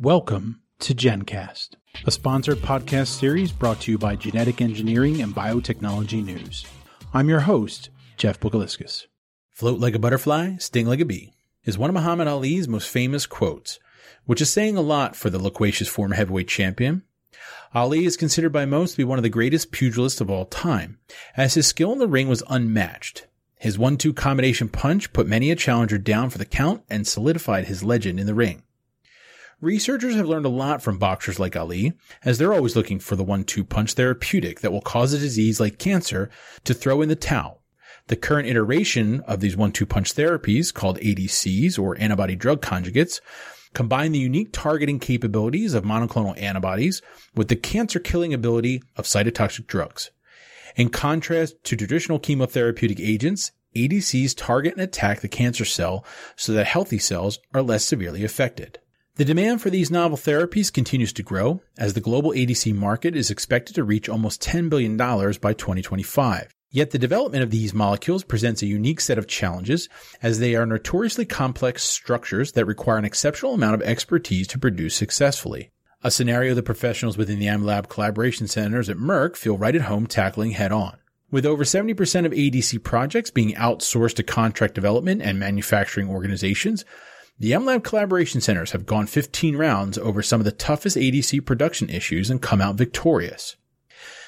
Welcome to GenCast, a sponsored podcast series brought to you by Genetic Engineering and Biotechnology News. I'm your host, Jeff Buguliskis. Float like a butterfly, sting like a bee is one of Muhammad Ali's most famous quotes, which is saying a lot for the loquacious former heavyweight champion. Ali is considered by most to be one of the greatest pugilists of all time, as his skill in the ring was unmatched. His one-two combination punch put many a challenger down for the count and solidified his legend in the ring. Researchers have learned a lot from boxers like Ali, as they're always looking for the one-two punch therapeutic that will cause a disease like cancer to throw in the towel. The current iteration of these one-two punch therapies, called ADCs or antibody drug conjugates, combine the unique targeting capabilities of monoclonal antibodies with the cancer killing ability of cytotoxic drugs. In contrast to traditional chemotherapeutic agents, ADCs target and attack the cancer cell so that healthy cells are less severely affected. The demand for these novel therapies continues to grow as the global ADC market is expected to reach almost $10 billion by 2025. Yet the development of these molecules presents a unique set of challenges as they are notoriously complex structures that require an exceptional amount of expertise to produce successfully. A scenario the professionals within the MLab collaboration centers at Merck feel right at home tackling head on. With over 70% of ADC projects being outsourced to contract development and manufacturing organizations, the MLab collaboration centers have gone 15 rounds over some of the toughest ADC production issues and come out victorious.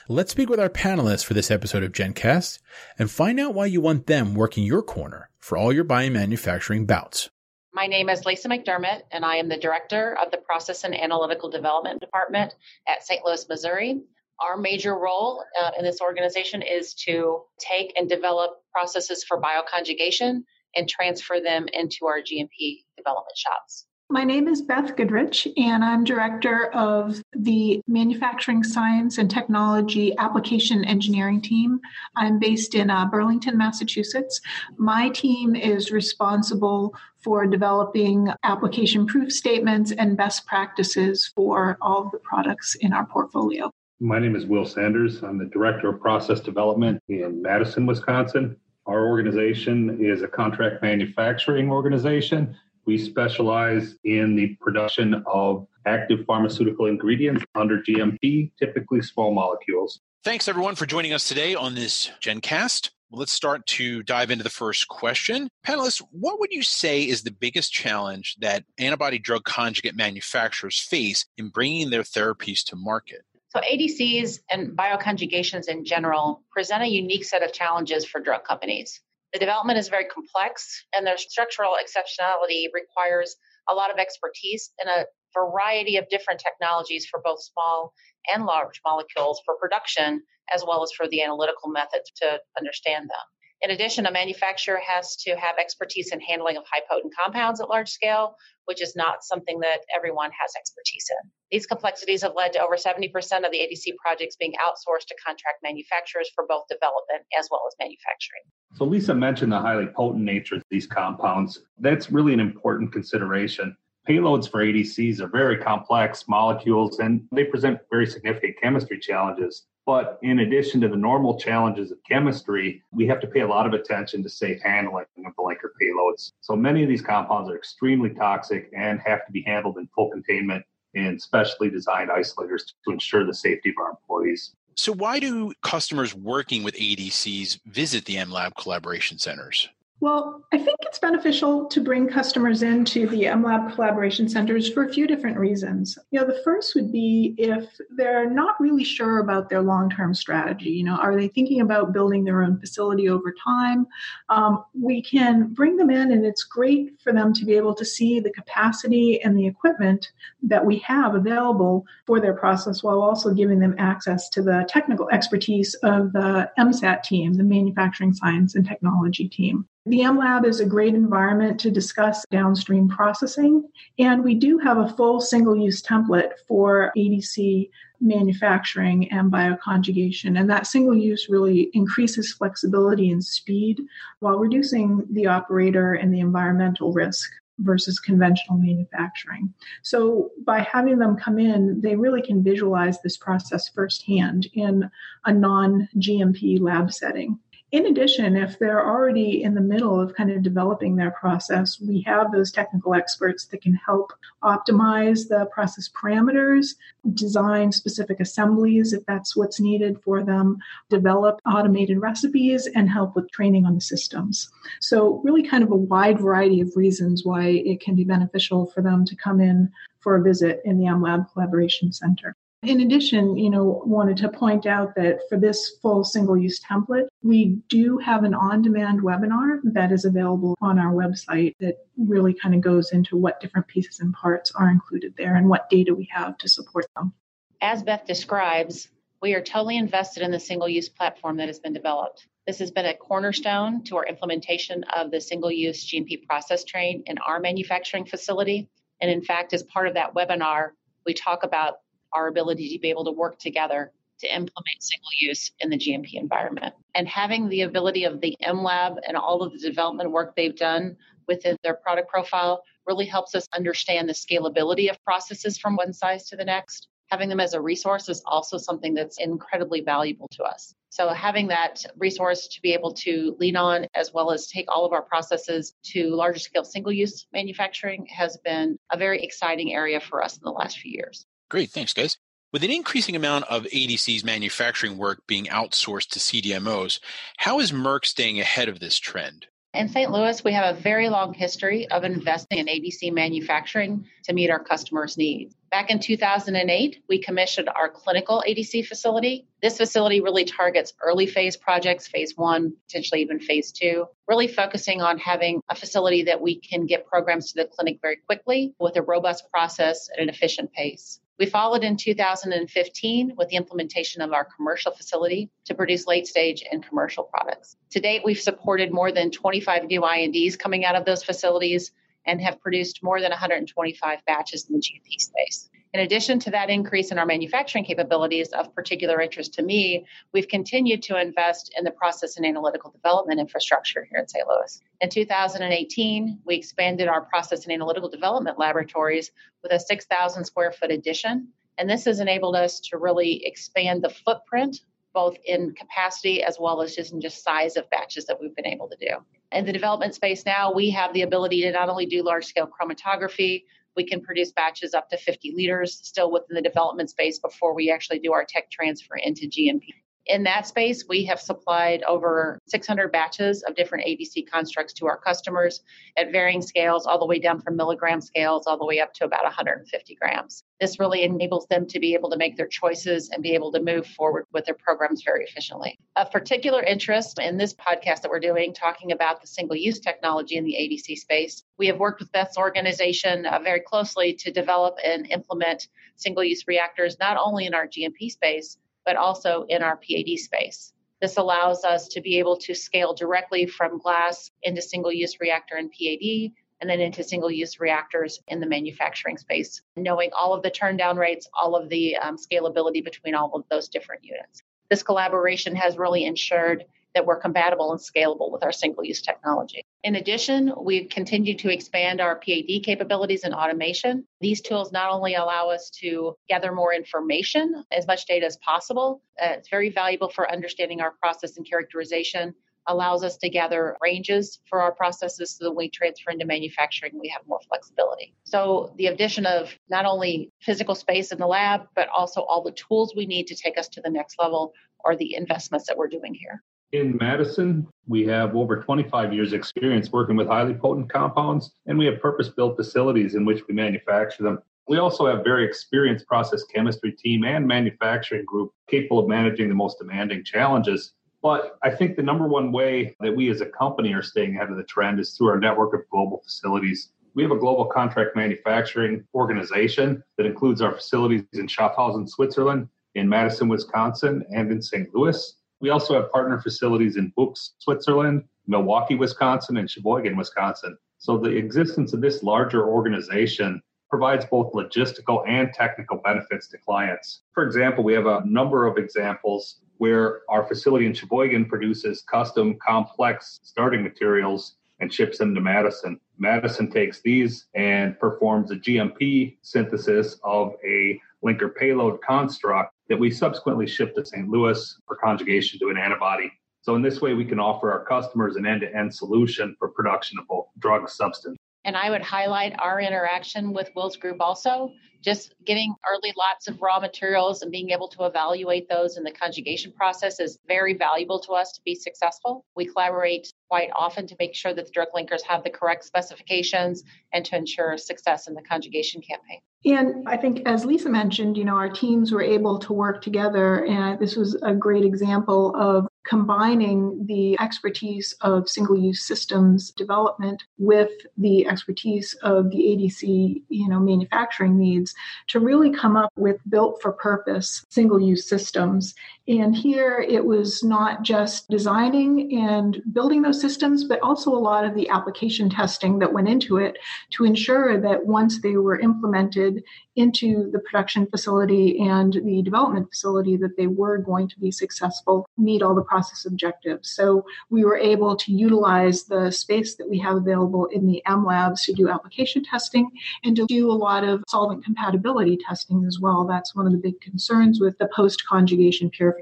Let's speak with our panelists for this episode of GenCast and find out why you want them working your corner for all your biomanufacturing bouts. My name is Lisa McDermott, and I am the Director of the Process and Analytical Development Department at St. Louis, Missouri. Our major role uh, in this organization is to take and develop processes for bioconjugation and transfer them into our GMP development shops. My name is Beth Goodrich, and I'm director of the Manufacturing Science and Technology Application Engineering team. I'm based in uh, Burlington, Massachusetts. My team is responsible for developing application proof statements and best practices for all of the products in our portfolio. My name is Will Sanders. I'm the director of process development in Madison, Wisconsin. Our organization is a contract manufacturing organization. We specialize in the production of active pharmaceutical ingredients under GMP, typically small molecules. Thanks, everyone, for joining us today on this GenCast. Let's start to dive into the first question. Panelists, what would you say is the biggest challenge that antibody drug conjugate manufacturers face in bringing their therapies to market? So, ADCs and bioconjugations in general present a unique set of challenges for drug companies. The development is very complex, and their structural exceptionality requires a lot of expertise and a variety of different technologies for both small and large molecules for production, as well as for the analytical methods to understand them. In addition, a manufacturer has to have expertise in handling of high potent compounds at large scale, which is not something that everyone has expertise in. These complexities have led to over 70% of the ADC projects being outsourced to contract manufacturers for both development as well as manufacturing. So, Lisa mentioned the highly potent nature of these compounds. That's really an important consideration. Payloads for ADCs are very complex molecules and they present very significant chemistry challenges. But in addition to the normal challenges of chemistry, we have to pay a lot of attention to safe handling of the linker payloads. So many of these compounds are extremely toxic and have to be handled in full containment in specially designed isolators to ensure the safety of our employees. So, why do customers working with ADCs visit the MLab collaboration centers? Well, I think it's beneficial to bring customers into the MLab collaboration centers for a few different reasons. You know, the first would be if they're not really sure about their long term strategy. You know, are they thinking about building their own facility over time? Um, we can bring them in, and it's great for them to be able to see the capacity and the equipment that we have available for their process while also giving them access to the technical expertise of the MSAT team, the Manufacturing Science and Technology team. The MLab is a great environment to discuss downstream processing, and we do have a full single use template for ADC manufacturing and bioconjugation. And that single use really increases flexibility and speed while reducing the operator and the environmental risk versus conventional manufacturing. So by having them come in, they really can visualize this process firsthand in a non GMP lab setting. In addition, if they're already in the middle of kind of developing their process, we have those technical experts that can help optimize the process parameters, design specific assemblies if that's what's needed for them, develop automated recipes, and help with training on the systems. So, really, kind of a wide variety of reasons why it can be beneficial for them to come in for a visit in the MLab Collaboration Center. In addition, you know, wanted to point out that for this full single use template, we do have an on demand webinar that is available on our website that really kind of goes into what different pieces and parts are included there and what data we have to support them. As Beth describes, we are totally invested in the single use platform that has been developed. This has been a cornerstone to our implementation of the single use GMP process train in our manufacturing facility. And in fact, as part of that webinar, we talk about our ability to be able to work together to implement single use in the GMP environment. And having the ability of the MLab and all of the development work they've done within their product profile really helps us understand the scalability of processes from one size to the next. Having them as a resource is also something that's incredibly valuable to us. So, having that resource to be able to lean on, as well as take all of our processes to larger scale single use manufacturing, has been a very exciting area for us in the last few years. Great. Thanks, guys. With an increasing amount of ADC's manufacturing work being outsourced to CDMOs, how is Merck staying ahead of this trend? In St. Louis, we have a very long history of investing in ADC manufacturing to meet our customers' needs. Back in 2008, we commissioned our clinical ADC facility. This facility really targets early phase projects, phase one, potentially even phase two, really focusing on having a facility that we can get programs to the clinic very quickly with a robust process at an efficient pace. We followed in 2015 with the implementation of our commercial facility to produce late stage and commercial products. To date, we've supported more than 25 new INDs coming out of those facilities and have produced more than 125 batches in the GMP space. In addition to that increase in our manufacturing capabilities of particular interest to me, we've continued to invest in the process and analytical development infrastructure here in St. Louis. In 2018, we expanded our process and analytical development laboratories with a 6,000 square foot addition. And this has enabled us to really expand the footprint both in capacity as well as just in just size of batches that we've been able to do. In the development space now, we have the ability to not only do large scale chromatography, we can produce batches up to 50 liters still within the development space before we actually do our tech transfer into GMP. In that space, we have supplied over 600 batches of different ADC constructs to our customers at varying scales, all the way down from milligram scales, all the way up to about 150 grams. This really enables them to be able to make their choices and be able to move forward with their programs very efficiently. Of particular interest in this podcast that we're doing, talking about the single use technology in the ADC space, we have worked with Beth's organization uh, very closely to develop and implement single use reactors, not only in our GMP space, but also in our PAD space. This allows us to be able to scale directly from glass into single use reactor and PAD and then into single use reactors in the manufacturing space, knowing all of the turn down rates, all of the um, scalability between all of those different units. This collaboration has really ensured that we're compatible and scalable with our single use technology. In addition, we've continued to expand our PAD capabilities and automation. These tools not only allow us to gather more information, as much data as possible, uh, it's very valuable for understanding our process and characterization, allows us to gather ranges for our processes so that when we transfer into manufacturing, we have more flexibility. So the addition of not only physical space in the lab, but also all the tools we need to take us to the next level are the investments that we're doing here. In Madison, we have over 25 years experience working with highly potent compounds, and we have purpose-built facilities in which we manufacture them. We also have very experienced process chemistry team and manufacturing group capable of managing the most demanding challenges. But I think the number one way that we as a company are staying ahead of the trend is through our network of global facilities. We have a global contract manufacturing organization that includes our facilities in Schaffhausen, Switzerland, in Madison, Wisconsin, and in St. Louis. We also have partner facilities in Buchs, Switzerland, Milwaukee, Wisconsin, and Sheboygan, Wisconsin. So the existence of this larger organization provides both logistical and technical benefits to clients. For example, we have a number of examples where our facility in Sheboygan produces custom complex starting materials and ships them to Madison. Madison takes these and performs a GMP synthesis of a linker payload construct that we subsequently ship to St. Louis for conjugation to an antibody. So in this way, we can offer our customers an end-to-end solution for production of both drug substance. And I would highlight our interaction with Wills Group also just getting early lots of raw materials and being able to evaluate those in the conjugation process is very valuable to us to be successful. We collaborate quite often to make sure that the drug linkers have the correct specifications and to ensure success in the conjugation campaign. And I think, as Lisa mentioned, you know, our teams were able to work together, and this was a great example of combining the expertise of single use systems development with the expertise of the ADC, you know, manufacturing needs to really come up with built for purpose single use systems. And here it was not just designing and building those systems, but also a lot of the application testing that went into it to ensure that once they were implemented into the production facility and the development facility that they were going to be successful, meet all the process objectives. So we were able to utilize the space that we have available in the M labs to do application testing and to do a lot of solvent compatibility testing as well. That's one of the big concerns with the post conjugation purification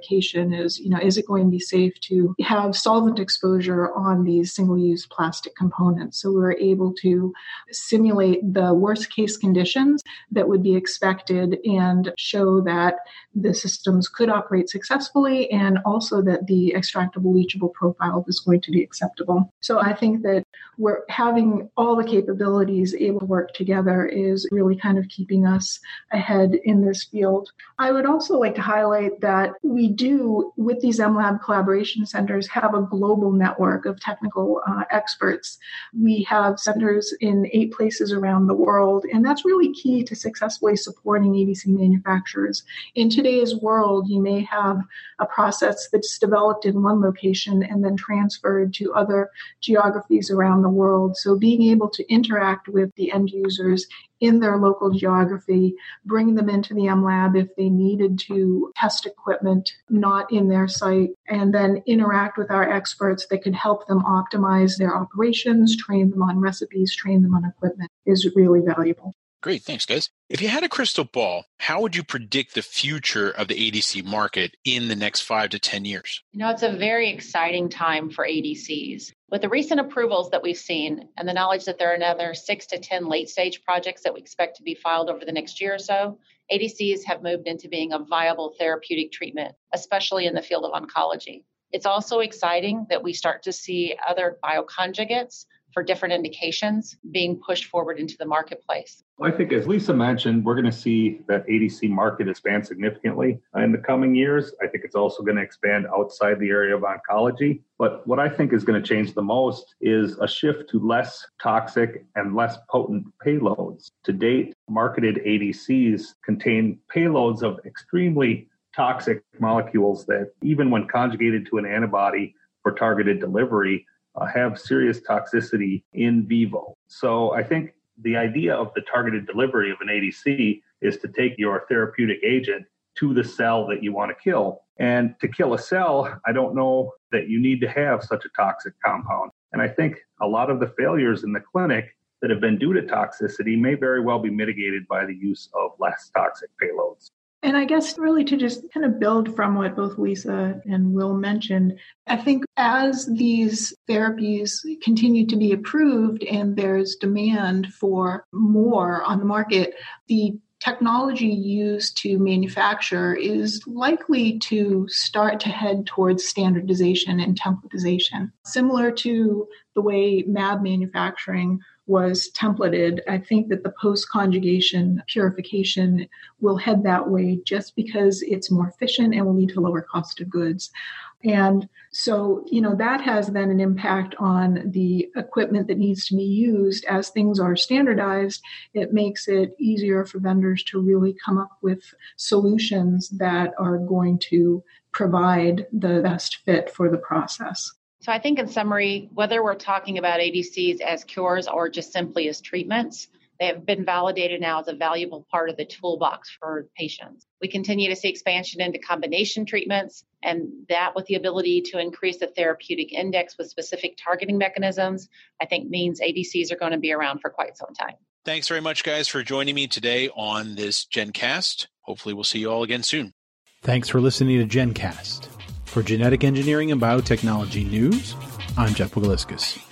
is, you know, is it going to be safe to have solvent exposure on these single use plastic components? So we were able to simulate the worst case conditions that would be expected and show that the systems could operate successfully and also that the extractable leachable profile is going to be acceptable. So I think that we're having all the capabilities able to work together is really kind of keeping us ahead in this field. I would also like to highlight that we do, with these MLab collaboration centers, have a global network of technical uh, experts. We have centers in eight places around the world, and that's really key to successfully supporting ADC manufacturers. In today's world, you may have a process that's developed in one location and then transferred to other geographies around the world. So being able to interact with the end users in their local geography, bring them into the M lab if they needed to test equipment not in their site, and then interact with our experts that could help them optimize their operations, train them on recipes, train them on equipment is really valuable. Great. Thanks, guys. If you had a crystal ball, how would you predict the future of the ADC market in the next five to 10 years? You know, it's a very exciting time for ADCs. With the recent approvals that we've seen and the knowledge that there are another six to 10 late stage projects that we expect to be filed over the next year or so, ADCs have moved into being a viable therapeutic treatment, especially in the field of oncology. It's also exciting that we start to see other bioconjugates for different indications being pushed forward into the marketplace. Well, I think, as Lisa mentioned, we're going to see that ADC market expand significantly in the coming years. I think it's also going to expand outside the area of oncology. But what I think is going to change the most is a shift to less toxic and less potent payloads. To date, marketed ADCs contain payloads of extremely toxic molecules that, even when conjugated to an antibody for targeted delivery, uh, have serious toxicity in vivo. So I think the idea of the targeted delivery of an ADC is to take your therapeutic agent to the cell that you want to kill. And to kill a cell, I don't know that you need to have such a toxic compound. And I think a lot of the failures in the clinic that have been due to toxicity may very well be mitigated by the use of less toxic payloads. And I guess really to just kind of build from what both Lisa and Will mentioned, I think as these therapies continue to be approved and there's demand for more on the market, the technology used to manufacture is likely to start to head towards standardization and templatization. Similar to the way MAB manufacturing was templated, I think that the post conjugation purification will head that way just because it's more efficient and will lead to lower cost of goods. And so, you know, that has then an impact on the equipment that needs to be used as things are standardized. It makes it easier for vendors to really come up with solutions that are going to provide the best fit for the process. So I think in summary, whether we're talking about ADCs as cures or just simply as treatments, they have been validated now as a valuable part of the toolbox for patients. We continue to see expansion into combination treatments, and that with the ability to increase the therapeutic index with specific targeting mechanisms, I think means ADCs are going to be around for quite some time. Thanks very much, guys, for joining me today on this GenCast. Hopefully, we'll see you all again soon. Thanks for listening to GenCast. For Genetic Engineering and Biotechnology News, I'm Jeff Buguliskis.